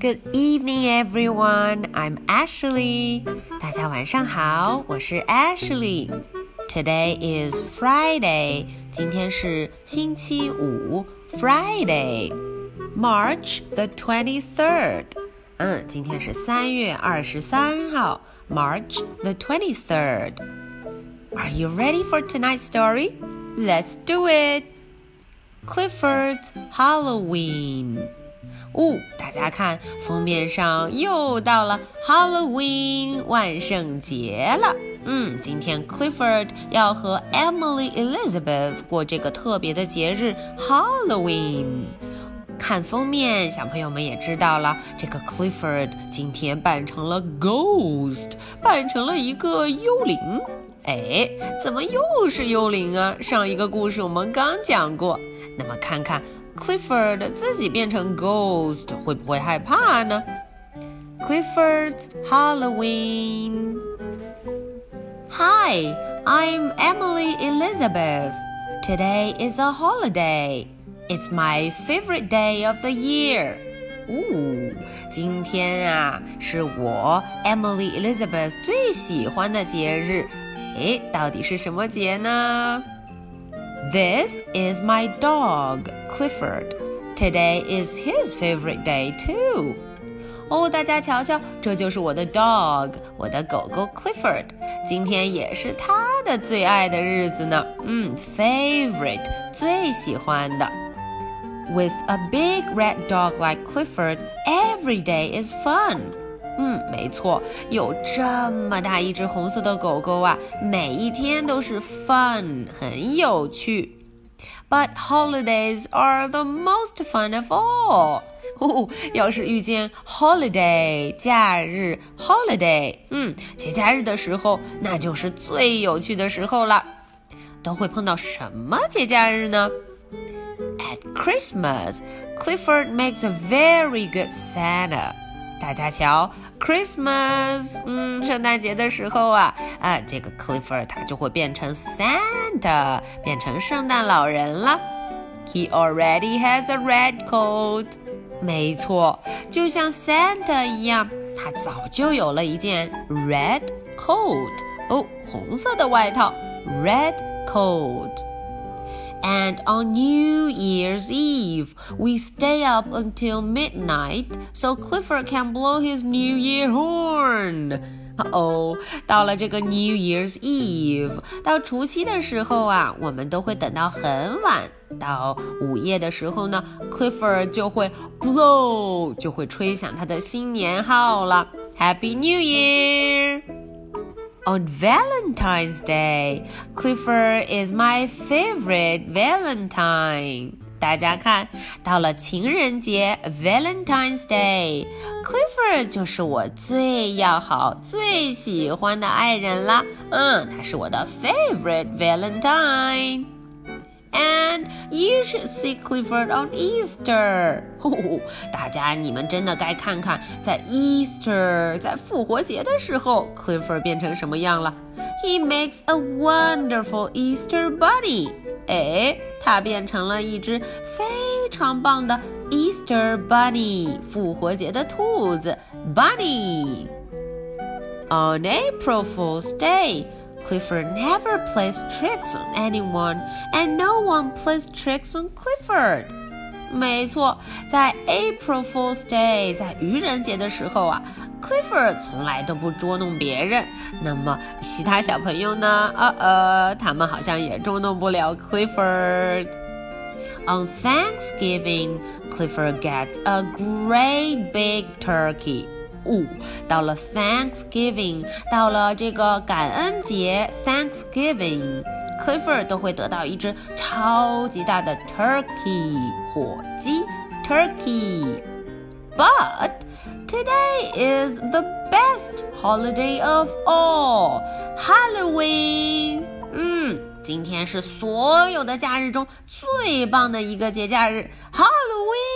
Good evening, everyone. I'm Ashley. 大家晚上好，我是 Ashley. Today is Friday. 今天是星期五，Friday, March the twenty-third. 嗯，今天是三月二十三号，March the twenty-third. Are you ready for tonight's story? Let's do it. Clifford Halloween. 哦，大家看封面上又到了 Halloween 万圣节了。嗯，今天 Clifford 要和 Emily Elizabeth 过这个特别的节日 Halloween。看封面，小朋友们也知道了，这个 Clifford 今天扮成了 Ghost，扮成了一个幽灵。哎，怎么又是幽灵啊？上一个故事我们刚讲过。那么看看 Clifford 自己变成 Ghost 会不会害怕呢？Clifford's Halloween。Hi, I'm Emily Elizabeth. Today is a holiday. It's my favorite day of the year. 哦，今天啊是我 Emily Elizabeth 最喜欢的节日。 诶，到底是什么节呢？This is my dog, Clifford. Today is his favorite day too. 哦，大家瞧瞧，这就是我的 dog，我的狗狗 Clifford。今天也是他的最爱的日子呢。嗯，favorite，最喜欢的。With a big red dog like Clifford, every day is fun. 嗯，没错，有这么大一只红色的狗狗啊，每一天都是 fun，很有趣。But holidays are the most fun of all。哦，要是遇见 holiday 假日 holiday，嗯，节假日的时候，那就是最有趣的时候了。都会碰到什么节假日呢？At Christmas, Clifford makes a very good Santa. 大家瞧，Christmas，嗯，圣诞节的时候啊，啊，这个 Clifford 他就会变成 Santa，变成圣诞老人了。He already has a red coat。没错，就像 Santa 一样，他早就有了一件 red coat，哦，红色的外套，red coat。And on New Year's Eve, we stay up until midnight so Clifford can blow his New Year horn. 哦，到了这个 New Year's Eve，到除夕的时候啊，我们都会等到很晚，到午夜的时候呢，Clifford 就会 blow，就会吹响他的新年号了。Happy New Year！On Valentine's Day, Clifford is my favorite Valentine. 大家看到了情人节 Valentine's Day，Clifford 就是我最要好、最喜欢的爱人啦。嗯，他是我的 favorite Valentine。 And you should see Clifford on Easter。大家，你们真的该看看，在 Easter，在复活节的时候，Clifford 变成什么样了？He makes a wonderful Easter bunny。哎，他变成了一只非常棒的 Easter bunny，复活节的兔子 Bunny。On April Fool's Day。 Clifford never plays tricks on anyone, and no one plays tricks on Clifford. 没错，在 April Fool's Day，在愚人节的时候啊，Clifford 从来都不捉弄别人。那么其他小朋友呢？呃呃，他们好像也捉弄不了 Clifford。On Thanksgiving, Clifford gets a great big turkey. 哦，到了 Thanksgiving，到了这个感恩节 Thanksgiving，Clifford 都会得到一只超级大的 turkey 火鸡 turkey。But today is the best holiday of all, Halloween。嗯。今天是所有的假日中最棒的一个节假日，Halloween。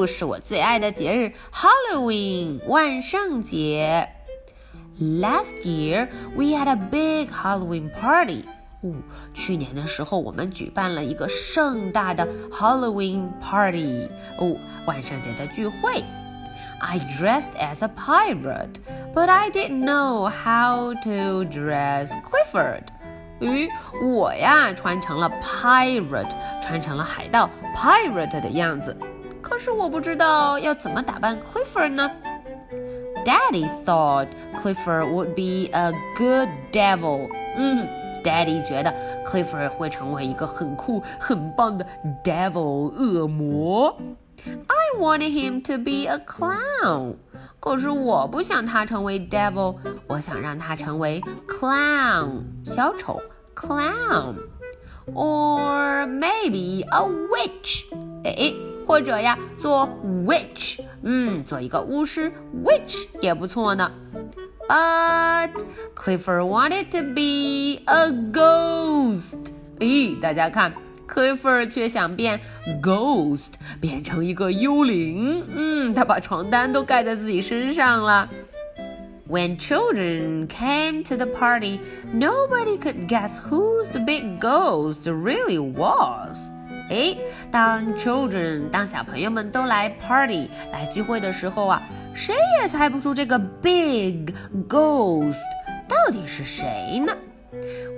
哦，是我最爱的节日，Halloween，万圣节。Last year we had a big Halloween party. 哦，去年的时候我们举办了一个盛大的 Halloween party，哦，万圣节的聚会。I dressed as a pirate, but I didn't know how to dress Clifford. 咦，我呀穿成了 pirate，穿成了海盗 pirate 的样子， 可是我不知道要怎么打扮 Clifford 呢。Daddy thought Clifford would be a good devil. 嗯，Daddy 觉得 Clifford 会成为一个很酷、很棒的 devil 恶魔。I wanted him to be a clown. 可是我不想他成为 devil，我想让他成为 clown 小丑 clown。Or maybe a witch，哎， 或者呀，做 witch，嗯，做一个巫师 witch 也不错呢。But Clifford wanted to be a ghost。咦，大家看。Clifford 却想变 ghost，变成一个幽灵。嗯，他把床单都盖在自己身上了。When children came to the party, nobody could guess who's the big ghost really was. 诶，当 children 当小朋友们都来 party 来聚会的时候啊，谁也猜不出这个 big ghost 到底是谁呢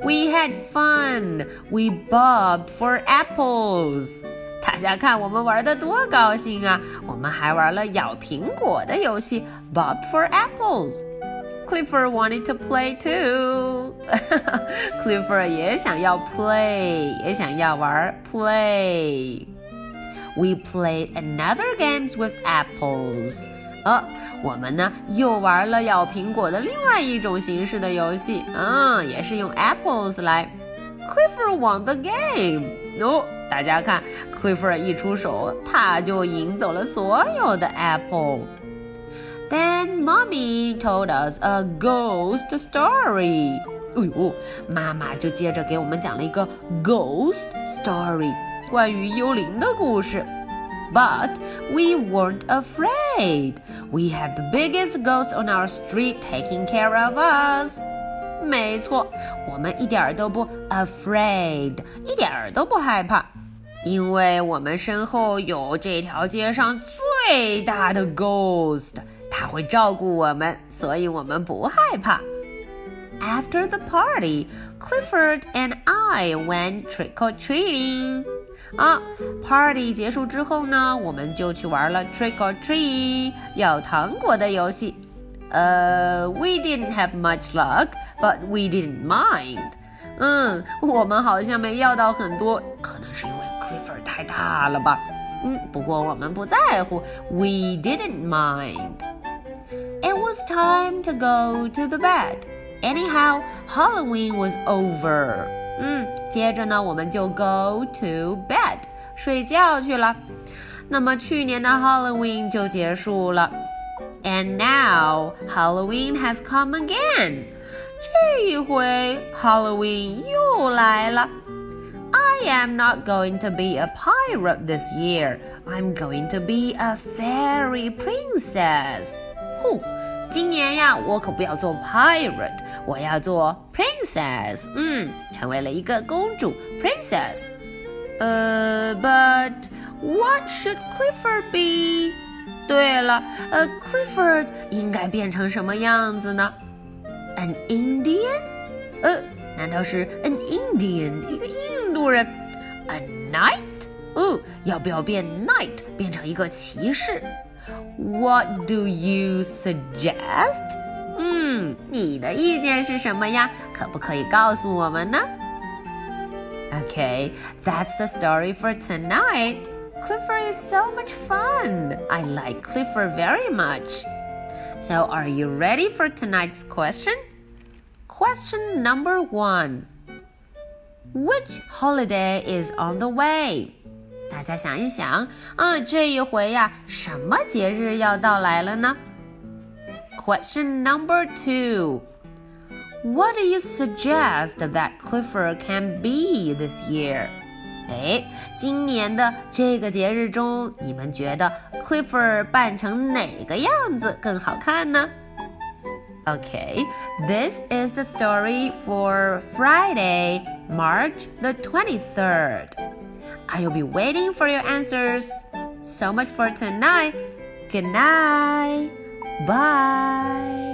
？we had fun. We bobbed for apples. 大家看我们玩的多高兴啊！我们还玩了咬苹果的游戏，bob for apples. Clifford wanted to play too. Clifford 也想要 play，也想要玩 play. We played another games with apples. 呃，我们呢又玩了咬苹果的另外一种形式的游戏，嗯，也是用 apples 来。Clifford won the game。哦，大家看，Clifford 一出手，他就赢走了所有的 apple。 Then mommy told us a ghost story。哎呦，妈妈就接着给我们讲了一个 ghost story，关于幽灵的故事。But we weren't afraid. We had the biggest ghost on our street taking care of us. 没错，我们一点都不 afraid，一点都不害怕，因为我们身后有这条街上最大的 ghost， 他会照顾我们，所以我们不害怕。After the party, Clifford and I went trick or treating. 啊，party 结束之后呢，我们就去玩了 trick or treat 要糖果的游戏。呃、uh,，we didn't have much luck, but we didn't mind。嗯，我们好像没要到很多，可能是因为 Clifford 太大了吧。嗯，不过我们不在乎，we didn't mind。 It was time to go to the bed. Anyhow, Halloween was over. 嗯，接着呢，我们就 go to bed 睡觉去了。那么去年的 Halloween 就结束了，and now Halloween has come again。这一回 Halloween 又来了。I am not going to be a pirate this year. I'm going to be a fairy princess. 呼。 今年呀，我可不要做 pirate，我要做 princess。嗯，成为了一个公主 princess。呃，but what should Clifford be？对了，呃，Clifford 应该变成什么样子呢？An Indian？呃，难道是 an Indian 一个印度人？A knight？哦，要不要变 knight 变成一个骑士 ？What do you suggest? 嗯，你的意见是什么呀？可不可以告诉我们呢？Okay, that's the story for tonight. Clifford is so much fun. I like Clifford very much. So, are you ready for tonight's question? Question number one Which holiday is on the way? 大家想一想，啊，这一回呀，什么节日要到来了呢？Question number two. What do you suggest that Clifford can be this year? 哎，今年的这个节日中，你们觉得 Clifford 扮成哪个样子更好看呢？Okay, this is the story for Friday, March the 23rd. I'll be waiting for your answers. So much for tonight. Good night. Bye.